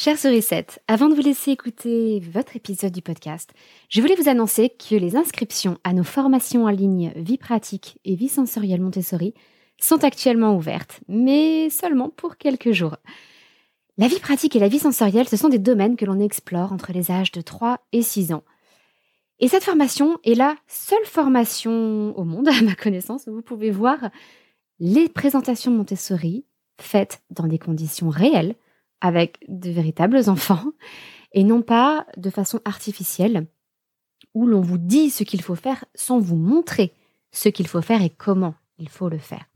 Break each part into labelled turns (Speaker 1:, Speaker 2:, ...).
Speaker 1: Chère Sourisette, avant de vous laisser écouter votre épisode du podcast, je voulais vous annoncer que les inscriptions à nos formations en ligne Vie pratique et Vie sensorielle Montessori sont actuellement ouvertes, mais seulement pour quelques jours. La vie pratique et la vie sensorielle, ce sont des domaines que l'on explore entre les âges de 3 et 6 ans. Et cette formation est la seule formation au monde, à ma connaissance, où vous pouvez voir les présentations Montessori faites dans des conditions réelles, avec de véritables enfants et non pas de façon artificielle où l'on vous dit ce qu'il faut faire sans vous montrer ce qu'il faut faire et comment il faut le faire.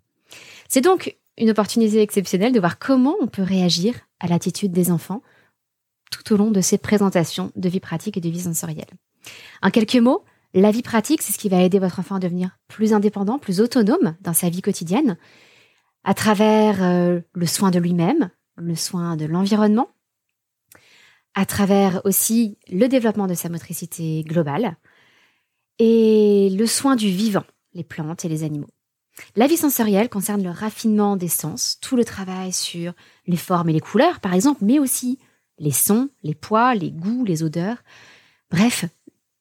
Speaker 1: C'est donc une opportunité exceptionnelle de voir comment on peut réagir à l'attitude des enfants tout au long de ces présentations de vie pratique et de vie sensorielle. En quelques mots, la vie pratique, c'est ce qui va aider votre enfant à devenir plus indépendant, plus autonome dans sa vie quotidienne, à travers euh, le soin de lui-même, le soin de l'environnement, à travers aussi le développement de sa motricité globale et le soin du vivant, les plantes et les animaux. La vie sensorielle concerne le raffinement des sens, tout le travail sur les formes et les couleurs, par exemple, mais aussi les sons, les poids, les goûts, les odeurs, bref,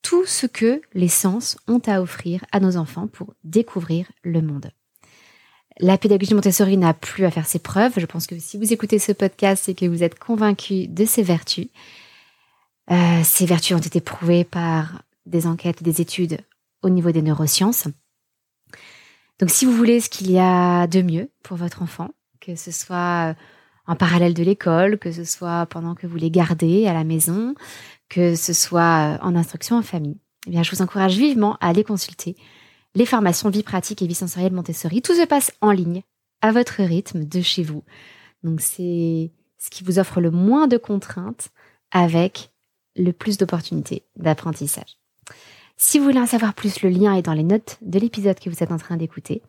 Speaker 1: tout ce que les sens ont à offrir à nos enfants pour découvrir le monde. La pédagogie Montessori n'a plus à faire ses preuves. Je pense que si vous écoutez ce podcast, c'est que vous êtes convaincu de ses vertus. Euh, ces vertus ont été prouvées par des enquêtes, des études au niveau des neurosciences. Donc si vous voulez ce qu'il y a de mieux pour votre enfant, que ce soit en parallèle de l'école, que ce soit pendant que vous les gardez à la maison, que ce soit en instruction en famille, eh bien je vous encourage vivement à aller consulter les formations vie pratique et vie sensorielle Montessori. Tout se passe en ligne, à votre rythme, de chez vous. Donc c'est ce qui vous offre le moins de contraintes avec le plus d'opportunités d'apprentissage. Si vous voulez en savoir plus, le lien est dans les notes de l'épisode que vous êtes en train d'écouter.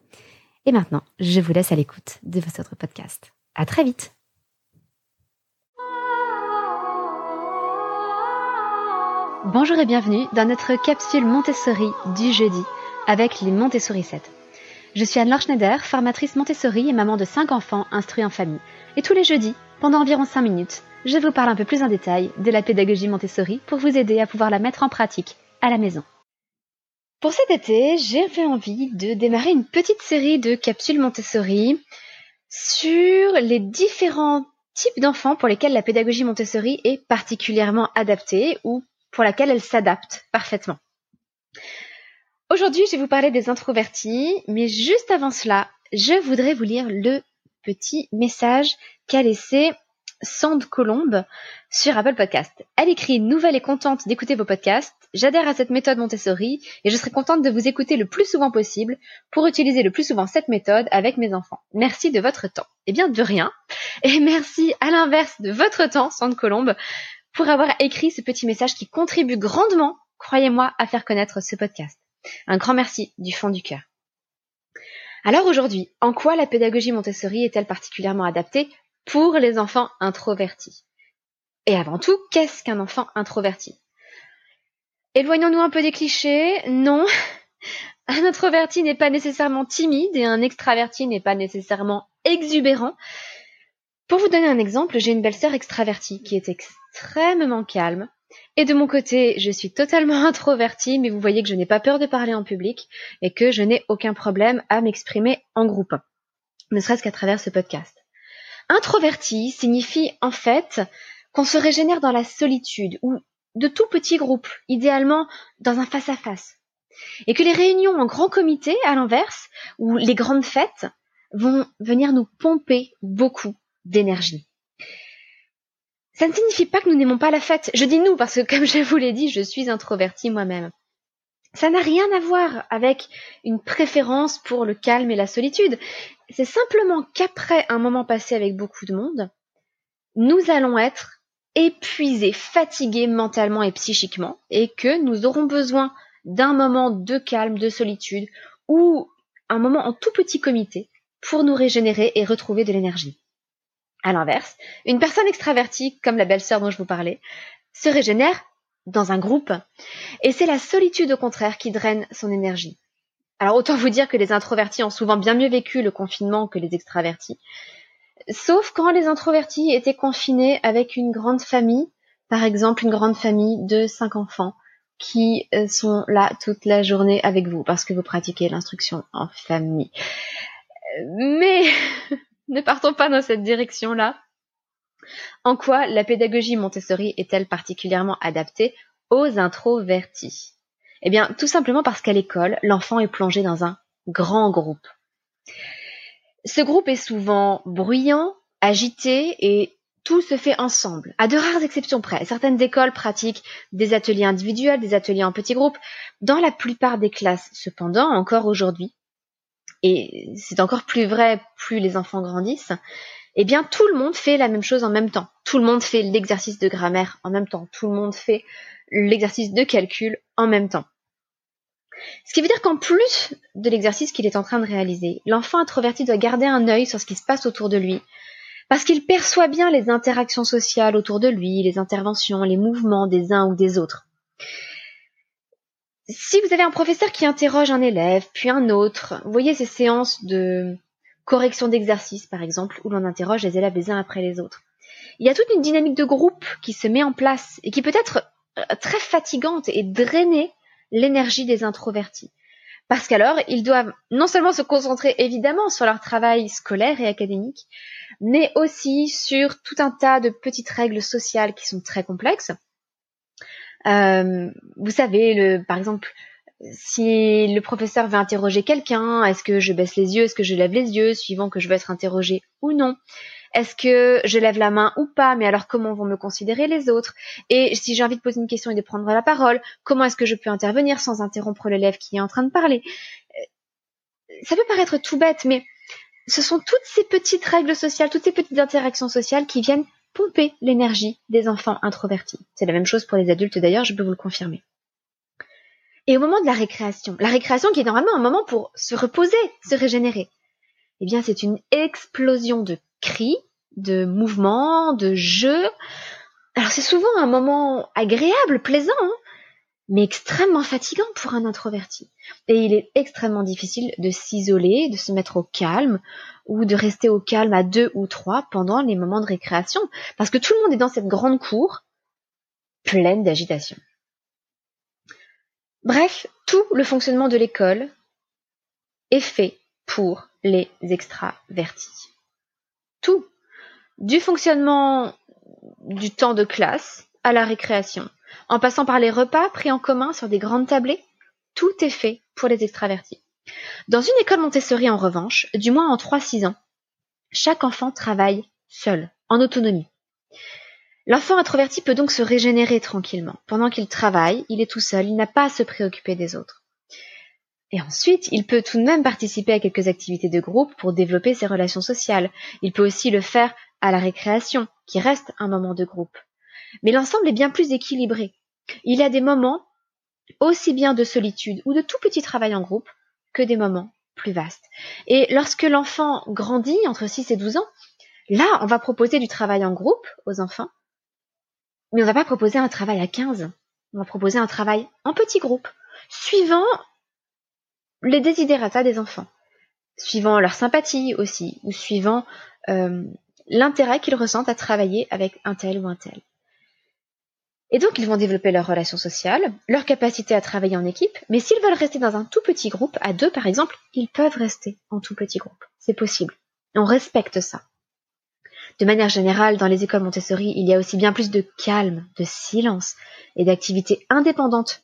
Speaker 1: Et maintenant, je vous laisse à l'écoute de votre podcast. À très vite! Bonjour et bienvenue dans notre capsule Montessori du jeudi avec les Montessori 7. Je suis Anne-Laure Schneider, formatrice Montessori et maman de 5 enfants instruits en famille. Et tous les jeudis, pendant environ 5 minutes, je vous parle un peu plus en détail de la pédagogie Montessori pour vous aider à pouvoir la mettre en pratique à la maison. Pour cet été, j'ai envie de démarrer une petite série de capsules Montessori sur les différents types d'enfants pour lesquels la pédagogie Montessori est particulièrement adaptée ou pour laquelle elle s'adapte parfaitement. Aujourd'hui, je vais vous parler des introvertis, mais juste avant cela, je voudrais vous lire le petit message qu'a laissé Sande Colombe sur Apple Podcast. Elle écrit Nouvelle et contente d'écouter vos podcasts. J'adhère à cette méthode Montessori et je serai contente de vous écouter le plus souvent possible pour utiliser le plus souvent cette méthode avec mes enfants. Merci de votre temps. Eh bien, de rien. Et merci à l'inverse de votre temps, Sande Colombe, pour avoir écrit ce petit message qui contribue grandement, croyez-moi, à faire connaître ce podcast. Un grand merci du fond du cœur. Alors aujourd'hui, en quoi la pédagogie Montessori est-elle particulièrement adaptée pour les enfants introvertis? Et avant tout, qu'est-ce qu'un enfant introverti? Éloignons-nous un peu des clichés. Non, un introverti n'est pas nécessairement timide et un extraverti n'est pas nécessairement exubérant. Pour vous donner un exemple, j'ai une belle-sœur extravertie qui est extrêmement calme, et de mon côté, je suis totalement introvertie, mais vous voyez que je n'ai pas peur de parler en public et que je n'ai aucun problème à m'exprimer en groupe, ne serait-ce qu'à travers ce podcast. Introverti signifie en fait qu'on se régénère dans la solitude ou de tout petits groupes, idéalement dans un face-à-face. Et que les réunions en grand comité, à l'inverse, ou les grandes fêtes, vont venir nous pomper beaucoup d'énergie. Ça ne signifie pas que nous n'aimons pas la fête. Je dis nous parce que, comme je vous l'ai dit, je suis introvertie moi-même. Ça n'a rien à voir avec une préférence pour le calme et la solitude. C'est simplement qu'après un moment passé avec beaucoup de monde, nous allons être épuisés, fatigués mentalement et psychiquement, et que nous aurons besoin d'un moment de calme, de solitude, ou un moment en tout petit comité pour nous régénérer et retrouver de l'énergie. À l'inverse, une personne extravertie, comme la belle-sœur dont je vous parlais, se régénère dans un groupe. Et c'est la solitude au contraire qui draine son énergie. Alors autant vous dire que les introvertis ont souvent bien mieux vécu le confinement que les extravertis. Sauf quand les introvertis étaient confinés avec une grande famille, par exemple une grande famille de cinq enfants qui euh, sont là toute la journée avec vous parce que vous pratiquez l'instruction en famille. Mais ne partons pas dans cette direction-là. En quoi la pédagogie Montessori est-elle particulièrement adaptée aux introvertis? Eh bien, tout simplement parce qu'à l'école, l'enfant est plongé dans un grand groupe. Ce groupe est souvent bruyant, agité et tout se fait ensemble, à de rares exceptions près. Certaines écoles pratiquent des ateliers individuels, des ateliers en petits groupes. Dans la plupart des classes, cependant, encore aujourd'hui, et c'est encore plus vrai plus les enfants grandissent, eh bien tout le monde fait la même chose en même temps. Tout le monde fait l'exercice de grammaire en même temps. Tout le monde fait l'exercice de calcul en même temps. Ce qui veut dire qu'en plus de l'exercice qu'il est en train de réaliser, l'enfant introverti doit garder un œil sur ce qui se passe autour de lui, parce qu'il perçoit bien les interactions sociales autour de lui, les interventions, les mouvements des uns ou des autres. Si vous avez un professeur qui interroge un élève, puis un autre, vous voyez ces séances de correction d'exercice, par exemple, où l'on interroge les élèves les uns après les autres. Il y a toute une dynamique de groupe qui se met en place et qui peut être euh, très fatigante et drainer l'énergie des introvertis. Parce qu'alors, ils doivent non seulement se concentrer évidemment sur leur travail scolaire et académique, mais aussi sur tout un tas de petites règles sociales qui sont très complexes. Euh, vous savez, le, par exemple, si le professeur veut interroger quelqu'un, est-ce que je baisse les yeux, est-ce que je lève les yeux, suivant que je veux être interrogé ou non? Est-ce que je lève la main ou pas? Mais alors comment vont me considérer les autres? Et si j'ai envie de poser une question et de prendre la parole, comment est-ce que je peux intervenir sans interrompre l'élève qui est en train de parler? Euh, Ça peut paraître tout bête, mais ce sont toutes ces petites règles sociales, toutes ces petites interactions sociales qui viennent pomper l'énergie des enfants introvertis. C'est la même chose pour les adultes d'ailleurs, je peux vous le confirmer. Et au moment de la récréation, la récréation qui est normalement un moment pour se reposer, se régénérer, eh bien c'est une explosion de cris, de mouvements, de jeux. Alors c'est souvent un moment agréable, plaisant, hein, mais extrêmement fatigant pour un introverti. Et il est extrêmement difficile de s'isoler, de se mettre au calme, ou de rester au calme à deux ou trois pendant les moments de récréation, parce que tout le monde est dans cette grande cour pleine d'agitation. Bref, tout le fonctionnement de l'école est fait pour les extravertis. Tout. Du fonctionnement du temps de classe à la récréation, en passant par les repas pris en commun sur des grandes tablées, tout est fait pour les extravertis. Dans une école Montessori, en revanche, du moins en 3-6 ans, chaque enfant travaille seul, en autonomie. L'enfant introverti peut donc se régénérer tranquillement. Pendant qu'il travaille, il est tout seul, il n'a pas à se préoccuper des autres. Et ensuite, il peut tout de même participer à quelques activités de groupe pour développer ses relations sociales. Il peut aussi le faire à la récréation, qui reste un moment de groupe. Mais l'ensemble est bien plus équilibré. Il y a des moments aussi bien de solitude ou de tout petit travail en groupe que des moments plus vastes. Et lorsque l'enfant grandit entre 6 et 12 ans, là, on va proposer du travail en groupe aux enfants mais on va pas proposer un travail à 15. On va proposer un travail en petit groupe, suivant les désidératas des enfants, suivant leur sympathie aussi, ou suivant euh, l'intérêt qu'ils ressentent à travailler avec un tel ou un tel. Et donc, ils vont développer leurs relations sociales, leur capacité à travailler en équipe, mais s'ils veulent rester dans un tout petit groupe, à deux par exemple, ils peuvent rester en tout petit groupe. C'est possible. On respecte ça. De manière générale, dans les écoles Montessori, il y a aussi bien plus de calme, de silence et d'activités indépendantes,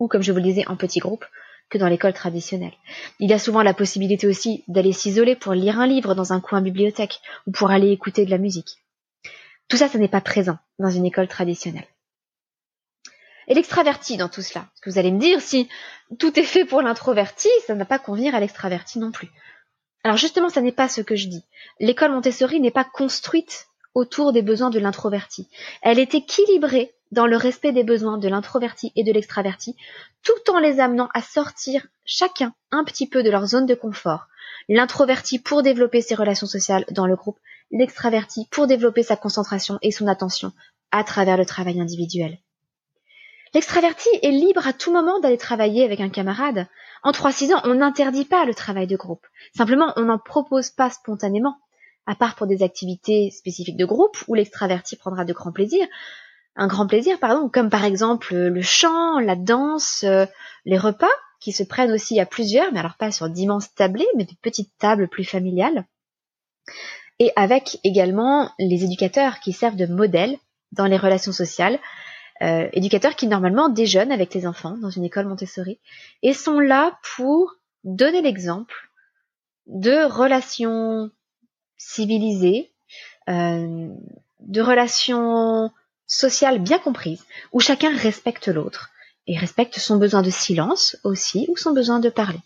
Speaker 1: ou comme je vous le disais, en petits groupes, que dans l'école traditionnelle. Il y a souvent la possibilité aussi d'aller s'isoler pour lire un livre dans un coin bibliothèque ou pour aller écouter de la musique. Tout ça, ça n'est pas présent dans une école traditionnelle. Et l'extraverti dans tout cela. Parce que vous allez me dire, si tout est fait pour l'introverti, ça ne va pas convenir à l'extraverti non plus. Alors justement, ça n'est pas ce que je dis. L'école Montessori n'est pas construite autour des besoins de l'introverti. Elle est équilibrée dans le respect des besoins de l'introverti et de l'extraverti, tout en les amenant à sortir chacun un petit peu de leur zone de confort. L'introverti pour développer ses relations sociales dans le groupe, l'extraverti pour développer sa concentration et son attention à travers le travail individuel. L'extraverti est libre à tout moment d'aller travailler avec un camarade. En 3-6 ans, on n'interdit pas le travail de groupe. Simplement, on n'en propose pas spontanément. à part pour des activités spécifiques de groupe où l'extraverti prendra de grands plaisirs, un grand plaisir, pardon, comme par exemple le chant, la danse, euh, les repas, qui se prennent aussi à plusieurs, mais alors pas sur d'immenses tablés, mais de petites tables plus familiales. Et avec également les éducateurs qui servent de modèle dans les relations sociales, euh, éducateurs qui normalement déjeunent avec les enfants dans une école Montessori et sont là pour donner l'exemple de relations civilisées, euh, de relations sociales bien comprises, où chacun respecte l'autre et respecte son besoin de silence aussi ou son besoin de parler.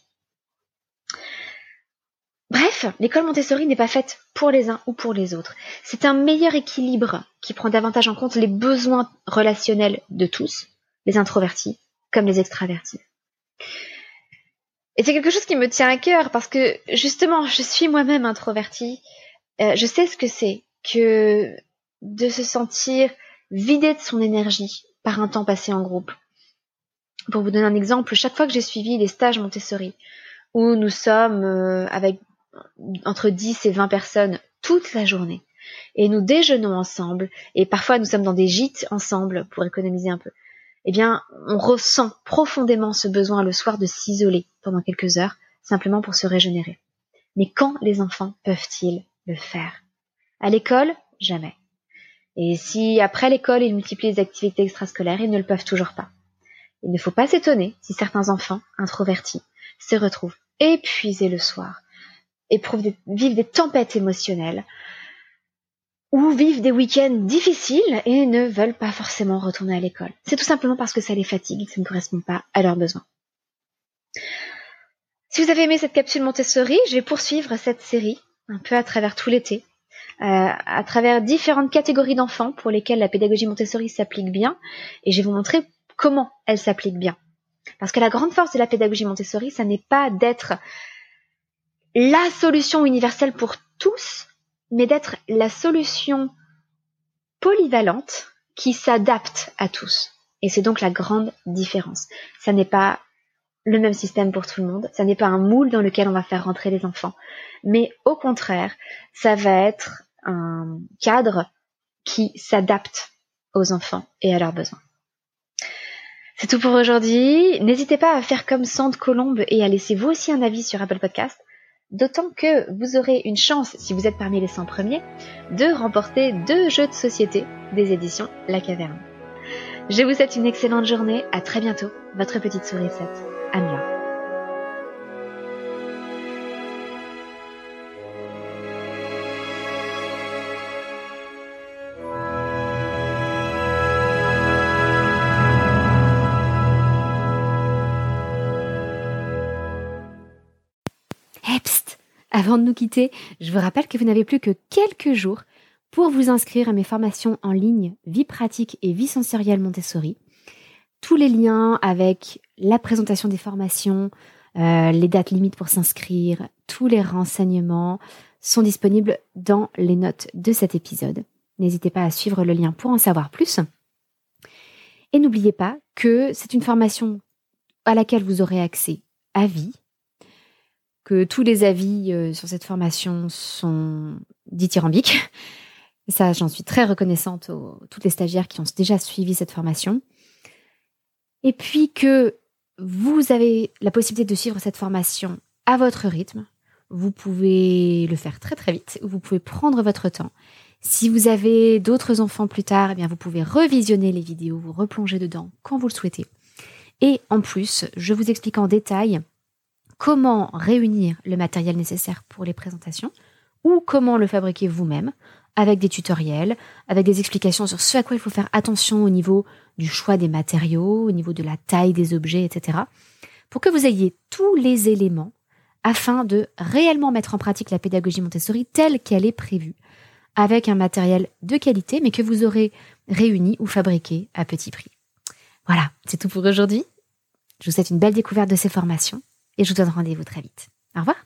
Speaker 1: Bref, l'école Montessori n'est pas faite pour les uns ou pour les autres. C'est un meilleur équilibre qui prend davantage en compte les besoins relationnels de tous, les introvertis comme les extravertis. Et c'est quelque chose qui me tient à cœur parce que justement, je suis moi-même introvertie. Euh, je sais ce que c'est que de se sentir vidé de son énergie par un temps passé en groupe. Pour vous donner un exemple, chaque fois que j'ai suivi les stages Montessori, où nous sommes euh, avec entre 10 et 20 personnes toute la journée, et nous déjeunons ensemble, et parfois nous sommes dans des gîtes ensemble pour économiser un peu, eh bien, on ressent profondément ce besoin le soir de s'isoler pendant quelques heures, simplement pour se régénérer. Mais quand les enfants peuvent-ils le faire? À l'école, jamais. Et si après l'école ils multiplient les activités extrascolaires, ils ne le peuvent toujours pas. Il ne faut pas s'étonner si certains enfants, introvertis, se retrouvent épuisés le soir, éprouvent vivent des tempêtes émotionnelles, ou vivent des week-ends difficiles et ne veulent pas forcément retourner à l'école. C'est tout simplement parce que ça les fatigue ça ne correspond pas à leurs besoins. Si vous avez aimé cette capsule Montessori, je vais poursuivre cette série un peu à travers tout l'été, euh, à travers différentes catégories d'enfants pour lesquels la pédagogie Montessori s'applique bien, et je vais vous montrer comment elle s'applique bien. Parce que la grande force de la pédagogie Montessori, ça n'est pas d'être la solution universelle pour tous, mais d'être la solution polyvalente qui s'adapte à tous. Et c'est donc la grande différence. Ça n'est pas le même système pour tout le monde, ça n'est pas un moule dans lequel on va faire rentrer les enfants, mais au contraire, ça va être un cadre qui s'adapte aux enfants et à leurs besoins. C'est tout pour aujourd'hui. N'hésitez pas à faire comme Sande Colombe et à laisser vous aussi un avis sur Apple Podcast. D'autant que vous aurez une chance, si vous êtes parmi les 100 premiers, de remporter deux jeux de société des éditions La Caverne. Je vous souhaite une excellente journée, à très bientôt, votre petite sourisette, Amiens. Avant de nous quitter, je vous rappelle que vous n'avez plus que quelques jours pour vous inscrire à mes formations en ligne Vie pratique et vie sensorielle Montessori. Tous les liens avec la présentation des formations, euh, les dates limites pour s'inscrire, tous les renseignements sont disponibles dans les notes de cet épisode. N'hésitez pas à suivre le lien pour en savoir plus. Et n'oubliez pas que c'est une formation à laquelle vous aurez accès à vie, que tous les avis euh, sur cette formation sont dithyrambiques. ça, j'en suis très reconnaissante aux toutes les stagiaires qui ont déjà suivi cette formation. Et puis que vous avez la possibilité de suivre cette formation à votre rythme. Vous pouvez le faire très très vite. Vous pouvez prendre votre temps. Si vous avez d'autres enfants plus tard, eh bien vous pouvez revisionner les vidéos, vous replonger dedans quand vous le souhaitez. Et en plus, je vous explique en détail comment réunir le matériel nécessaire pour les présentations ou comment le fabriquer vous-même avec des tutoriels, avec des explications sur ce à quoi il faut faire attention au niveau du choix des matériaux, au niveau de la taille des objets, etc. Pour que vous ayez tous les éléments afin de réellement mettre en pratique la pédagogie Montessori telle qu'elle est prévue, avec un matériel de qualité, mais que vous aurez réuni ou fabriqué à petit prix. Voilà, c'est tout pour aujourd'hui. Je vous souhaite une belle découverte de ces formations et je vous donne rendez-vous très vite. Au revoir